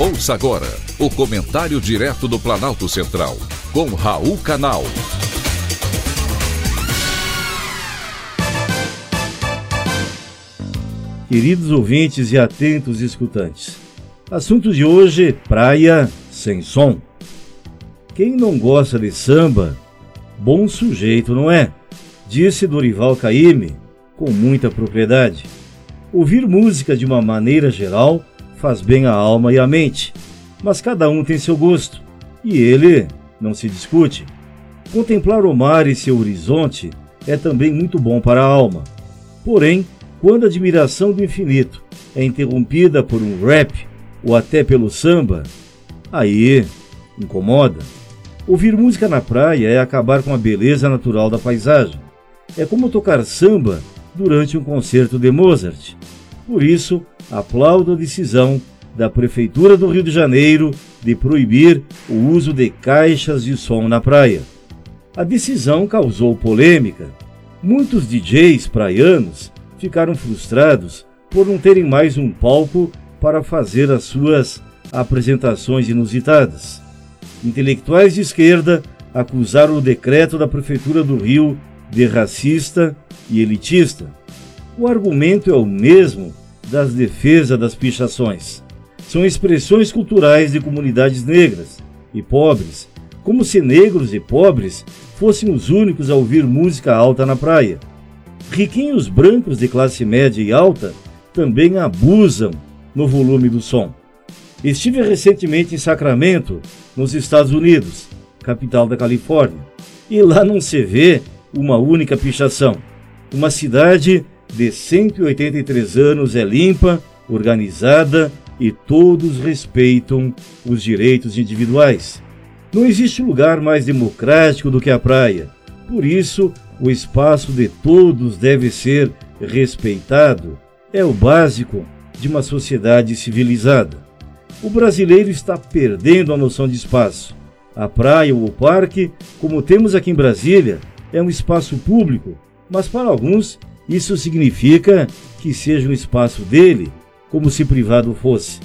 Ouça agora o comentário direto do Planalto Central, com Raul Canal. Queridos ouvintes e atentos escutantes, assunto de hoje: praia sem som. Quem não gosta de samba, bom sujeito não é, disse Dorival Caymmi com muita propriedade. Ouvir música de uma maneira geral faz bem à alma e à mente, mas cada um tem seu gosto, e ele não se discute. Contemplar o mar e seu horizonte é também muito bom para a alma. Porém, quando a admiração do infinito é interrompida por um rap ou até pelo samba, aí incomoda. Ouvir música na praia é acabar com a beleza natural da paisagem. É como tocar samba durante um concerto de Mozart. Por isso, aplaudo a decisão da Prefeitura do Rio de Janeiro de proibir o uso de caixas de som na praia. A decisão causou polêmica. Muitos DJs praianos ficaram frustrados por não terem mais um palco para fazer as suas apresentações inusitadas. Intelectuais de esquerda acusaram o decreto da Prefeitura do Rio de racista e elitista. O argumento é o mesmo das defesas das pichações. São expressões culturais de comunidades negras e pobres, como se negros e pobres fossem os únicos a ouvir música alta na praia. Riquinhos brancos de classe média e alta também abusam no volume do som. Estive recentemente em Sacramento, nos Estados Unidos, capital da Califórnia, e lá não se vê uma única pichação. Uma cidade de 183 anos é limpa, organizada e todos respeitam os direitos individuais. Não existe lugar mais democrático do que a praia. Por isso, o espaço de todos deve ser respeitado. É o básico de uma sociedade civilizada. O brasileiro está perdendo a noção de espaço. A praia ou o parque, como temos aqui em Brasília, é um espaço público, mas para alguns isso significa que seja um espaço dele, como se privado fosse.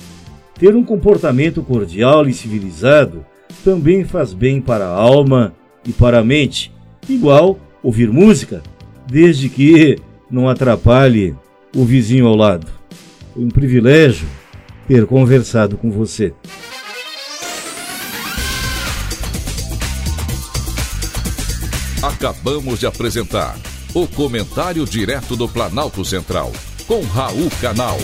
Ter um comportamento cordial e civilizado também faz bem para a alma e para a mente, igual ouvir música, desde que não atrapalhe o vizinho ao lado. Foi um privilégio ter conversado com você. Acabamos de apresentar o Comentário Direto do Planalto Central, com Raul Canal.